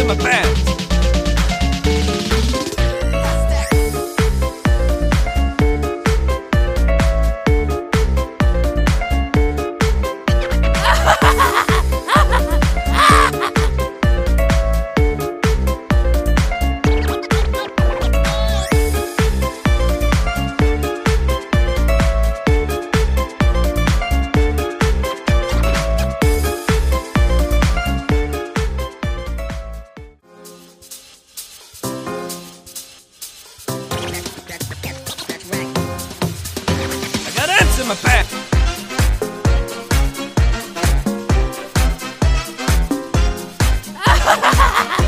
in my pants. my back. Ha ha ha ha!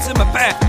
怎么办